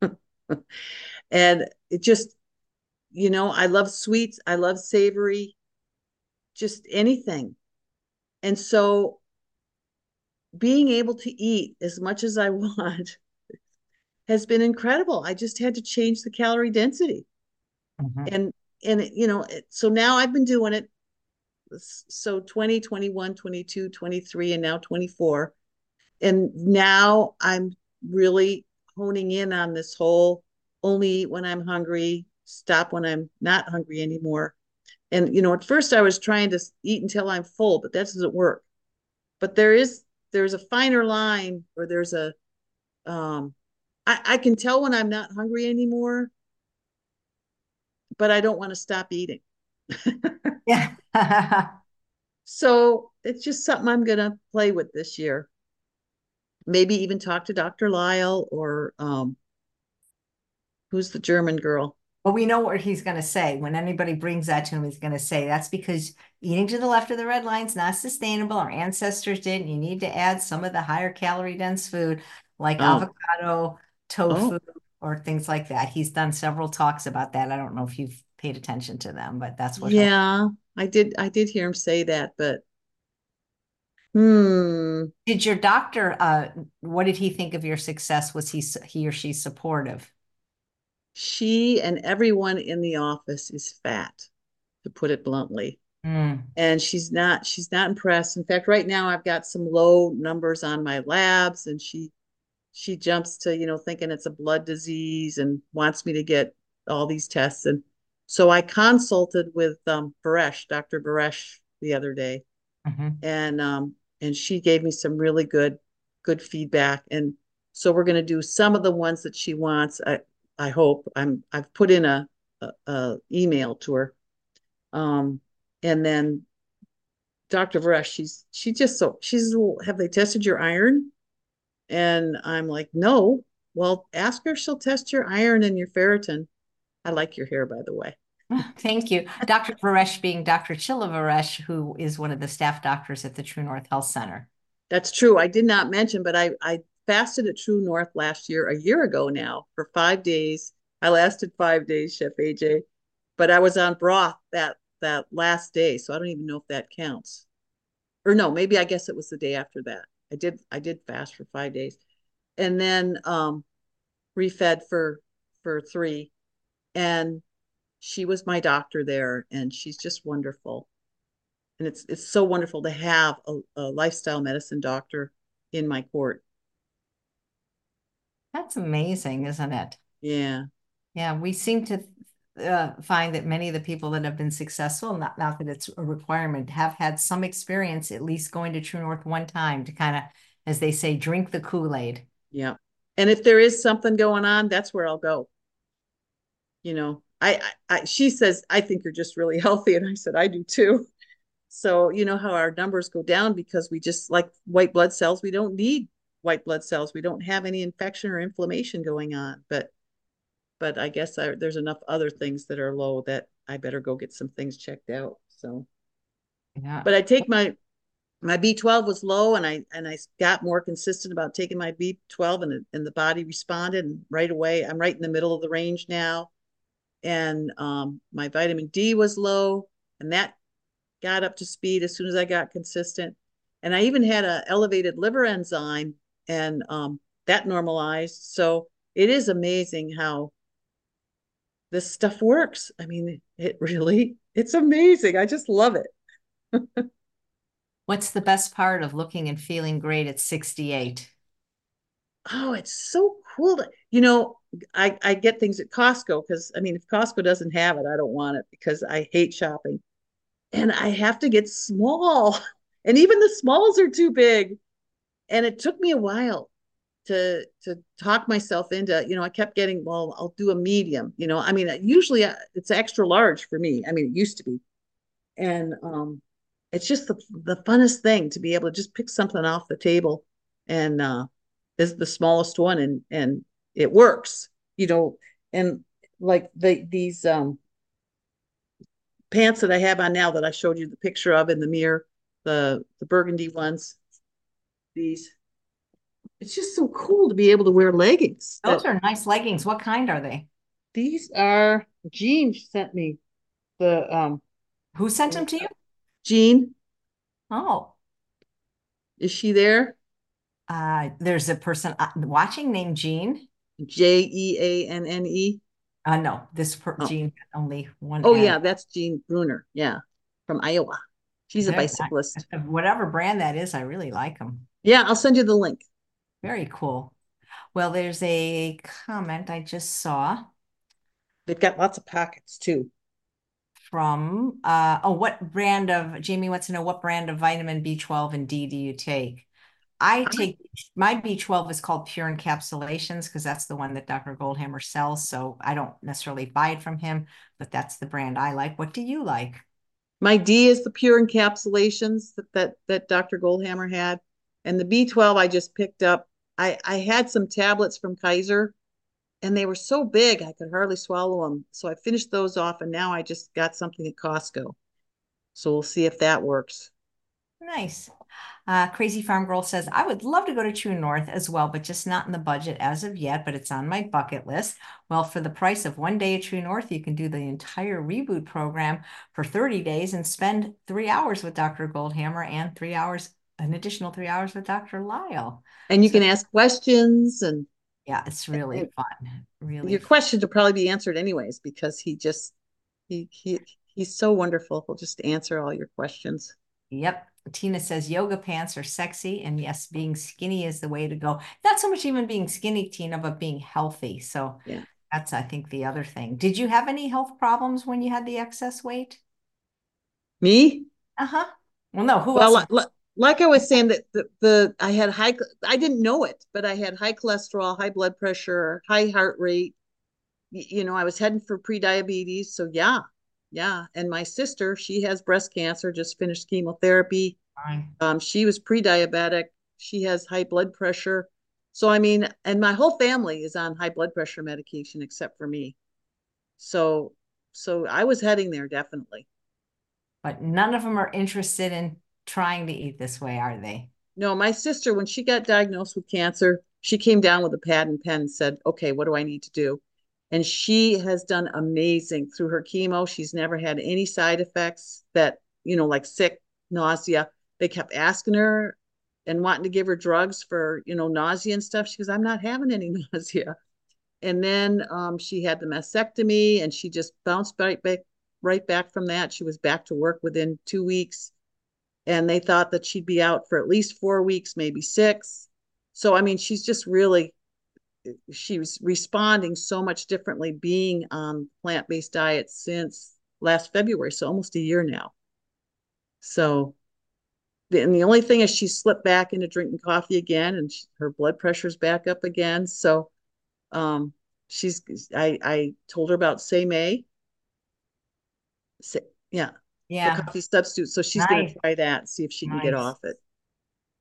and it just, you know, I love sweets, I love savory, just anything. And so being able to eat as much as I want has been incredible. I just had to change the calorie density. Mm-hmm. And and you know, so now I've been doing it so 20, 21, 22, 23 and now 24 and now I'm really honing in on this whole only eat when I'm hungry, stop when I'm not hungry anymore. And you know, at first I was trying to eat until I'm full, but that doesn't work. But there is there's a finer line or there's a um I, I can tell when I'm not hungry anymore, but I don't want to stop eating. yeah. so it's just something I'm gonna play with this year maybe even talk to Dr. Lisle or um, who's the German girl? Well, we know what he's going to say. When anybody brings that to him, he's going to say that's because eating to the left of the red line is not sustainable. Our ancestors didn't. You need to add some of the higher calorie dense food like oh. avocado, tofu, oh. or things like that. He's done several talks about that. I don't know if you've paid attention to them, but that's what. Yeah, I did. I did hear him say that, but Hmm. Did your doctor, uh, what did he think of your success? Was he he or she supportive? She and everyone in the office is fat, to put it bluntly. Mm. And she's not she's not impressed. In fact, right now I've got some low numbers on my labs and she she jumps to, you know, thinking it's a blood disease and wants me to get all these tests. And so I consulted with um Baresh, Dr. Baresh the other day. Mm-hmm. And um and she gave me some really good good feedback. And so we're going to do some of the ones that she wants. I i hope i'm i've put in a, a, a email to her. Um and then dr Varesh, she's she just so she's have they tested your iron? And i'm like no. Well ask her she'll test your iron and your ferritin. I like your hair by the way Thank you. Dr. Varesh being Dr. Chilla Varesh, who is one of the staff doctors at the True North Health Center. That's true. I did not mention, but I, I fasted at True North last year, a year ago now, for five days. I lasted five days, Chef AJ, but I was on broth that that last day, so I don't even know if that counts. Or no, maybe I guess it was the day after that. I did I did fast for five days, and then um, refed for for three, and she was my doctor there and she's just wonderful. And it's it's so wonderful to have a, a lifestyle medicine doctor in my court. That's amazing isn't it? Yeah. Yeah we seem to uh, find that many of the people that have been successful not, not that it's a requirement have had some experience at least going to true north one time to kind of as they say drink the kool-aid. Yeah. And if there is something going on that's where i'll go. You know I, I, she says, I think you're just really healthy. And I said, I do too. So, you know how our numbers go down because we just like white blood cells, we don't need white blood cells. We don't have any infection or inflammation going on. But, but I guess I, there's enough other things that are low that I better go get some things checked out. So, yeah. But I take my, my B12 was low and I, and I got more consistent about taking my B12 and, and the body responded and right away. I'm right in the middle of the range now and um, my vitamin D was low, and that got up to speed as soon as I got consistent. And I even had an elevated liver enzyme, and um, that normalized. So it is amazing how this stuff works. I mean, it really, it's amazing. I just love it. What's the best part of looking and feeling great at 68? Oh, it's so cool. To, you know, I, I get things at Costco because I mean, if Costco doesn't have it, I don't want it because I hate shopping. And I have to get small. And even the smalls are too big. And it took me a while to to talk myself into, you know, I kept getting, well, I'll do a medium, you know. I mean, usually uh, it's extra large for me. I mean, it used to be. And um it's just the the funnest thing to be able to just pick something off the table and uh is the smallest one and and it works you know and like the these um pants that i have on now that i showed you the picture of in the mirror the the burgundy ones these it's just so cool to be able to wear leggings those that, are nice leggings. What kind are they? These are jean sent me the um who sent them to you? Jean. Oh. Is she there uh, there's a person uh, watching named Jean. J E A N N E. Uh, no, this per- oh. Jean only one. Oh ad. yeah, that's Jean Bruner. Yeah, from Iowa. She's a bicyclist. I, whatever brand that is, I really like them. Yeah, I'll send you the link. Very cool. Well, there's a comment I just saw. They've got lots of pockets too. From uh oh, what brand of Jamie wants to know what brand of vitamin B12 and D do you take? I take my B12 is called Pure Encapsulations because that's the one that Dr. Goldhamer sells. So I don't necessarily buy it from him, but that's the brand I like. What do you like? My D is the Pure Encapsulations that that, that Dr. Goldhamer had, and the B12 I just picked up. I I had some tablets from Kaiser, and they were so big I could hardly swallow them. So I finished those off, and now I just got something at Costco. So we'll see if that works. Nice. Uh, Crazy Farm Girl says, I would love to go to True North as well, but just not in the budget as of yet, but it's on my bucket list. Well, for the price of one day at True North, you can do the entire reboot program for 30 days and spend three hours with Dr. Goldhamer and three hours an additional three hours with Dr. Lisle. And you So- can ask questions and Yeah, it's really and fun. Really your fun. questions will probably be answered anyways because he just he he he's so wonderful. He'll just answer all your questions. Yep. Tina says yoga pants are sexy. And yes, being skinny is the way to go. Not so much even being skinny, Tina, but being healthy. So Yeah. that's, I think, the other thing. Did you have any health problems when you had the excess weight? Me? Uh-huh. Well, no, who Well, else? li- li- like I was saying that the, the I had high I didn't know it, but I had high cholesterol, high blood pressure, high heart rate. You know, I was heading for pre-diabetes, so yeah. Yeah, and my sister, she has breast cancer, just finished chemotherapy. Um, she was pre-diabetic. She has high blood pressure. So I mean, and my whole family is on high blood pressure medication except for me. So so I was heading there definitely. But none of them are interested in trying to eat this way, are they? No, my sister, when she got diagnosed with cancer, she came down with a pad and pen and said, okay, what do I need to do? And she has done amazing through her chemo. She's never had any side effects that, you know, like sick, nausea. They kept asking her and wanting to give her drugs for, you know, nausea and stuff. She goes, I'm not having any nausea. And then um, she had the mastectomy and she just bounced right back, right back from that. She was back to work within two weeks and they thought that she'd be out for at least four weeks, maybe six. So, I mean, she's just really, she was responding so much differently being on plant based diet since last February, so almost a year now. So, and the only thing is she slipped back into drinking coffee again, and she, her blood pressure's back up again. So, um, she's, I, I told her about Say May. Say, yeah, the Yeah. coffee substitute. So she's going to try that see if she can get off it.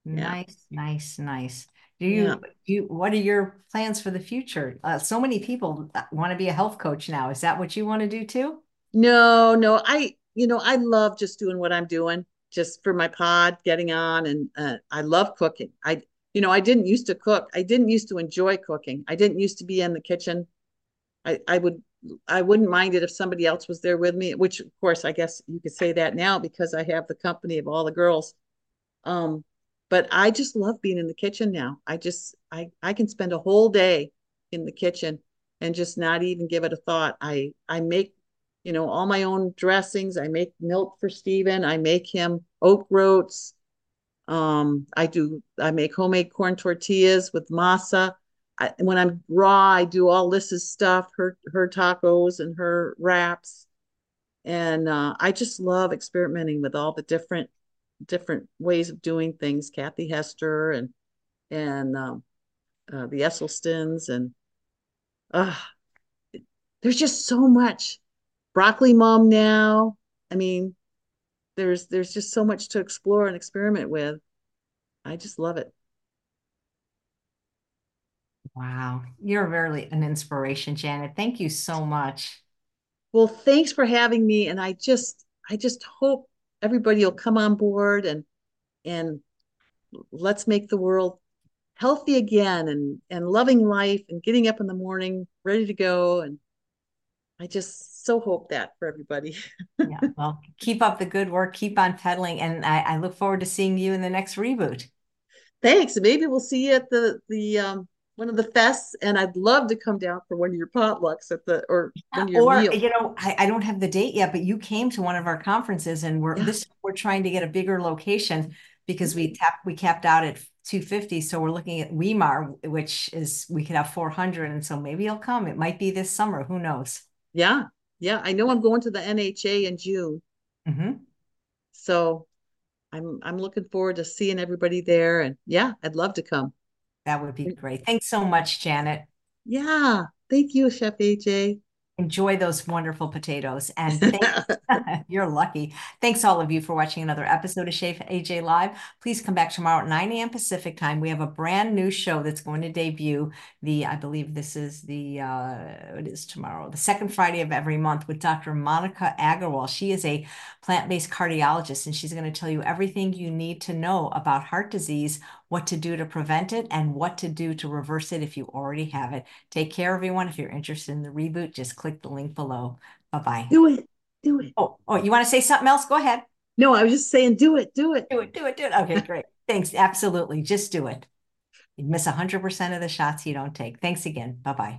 Yeah. Nice, nice, nice. Do Yeah. you, do you, what are your plans for the future? Uh, so many people want to be a health coach now. Is that what you want to do too? No, no, I, you know, I love just doing what I'm doing just for my pod, getting on, and uh, I love cooking. I, you know, I didn't used to cook. I didn't used to enjoy cooking. I didn't used to be in the kitchen. I, I would, I wouldn't mind it if somebody else was there with me, which of course, I guess you could say that now because I have the company of all the girls. Um, but I just love being in the kitchen now. I just, I, I can spend a whole day in the kitchen and just not even give it a thought. I, I make you know, all my own dressings. I make milk for Steven. I make him oat groats. Um, I do, I make homemade corn tortillas with masa. I, when I'm raw, I do all Liz's stuff, her, her tacos and her wraps. And uh, I just love experimenting with all the different, different ways of doing things. Kathy Hester and, and um, uh, the Esselstyns and, uh, there's just so much broccoli mom now. I mean, there's there's just so much to explore and experiment with. I just love it. Wow. You're really an inspiration, Janet. Thank you so much. Well, thanks for having me and I just I just hope everybody will come on board and and let's make the world healthy again and and loving life and getting up in the morning ready to go and I just so hope that for everybody. Yeah. Well, keep up the good work. Keep on pedaling. And I, I look forward to seeing you in the next reboot. Thanks. Maybe we'll see you at the the um one of the fests, and I'd love to come down for one of your potlucks at the or one of your Or, meals. you know, I, I don't have the date yet, but you came to one of our conferences and we're Yeah. this we're trying to get a bigger location because we Mm. tapped we capped out at 250. So we're looking at Weimar, which is we could have 400. And so maybe you'll come. It might be this summer. Who knows? Yeah, yeah. I know I'm going to the NHA in June, hmm so I'm I'm looking forward to seeing everybody there. And yeah, I'd love to come. That would be great. Thanks so much, Janet. Yeah, thank you, Chef AJ. Enjoy those wonderful potatoes. And thank You're lucky. Thanks all of you for watching another episode of Chef AJ Live. Please come back tomorrow at 9 a.m. Pacific time. We have a brand new show that's going to debut. The I believe this is the uh it is tomorrow, the second Friday of every month with Dr. Monica Aggarwal. She is a plant-based cardiologist and she's going to tell you everything you need to know about heart disease, what to do to prevent it, and what to do to reverse it if you already have it. Take care, everyone. If you're interested in the reboot, just click the link below. Bye-bye. Do it, do it. Oh, oh, you want to say something else? Go ahead. No, I was just saying, do it, do it. Do it, do it, do it. Okay, great. Thanks. Absolutely. Just do it. You'd miss 100% of the shots you don't take. Thanks again. Bye bye.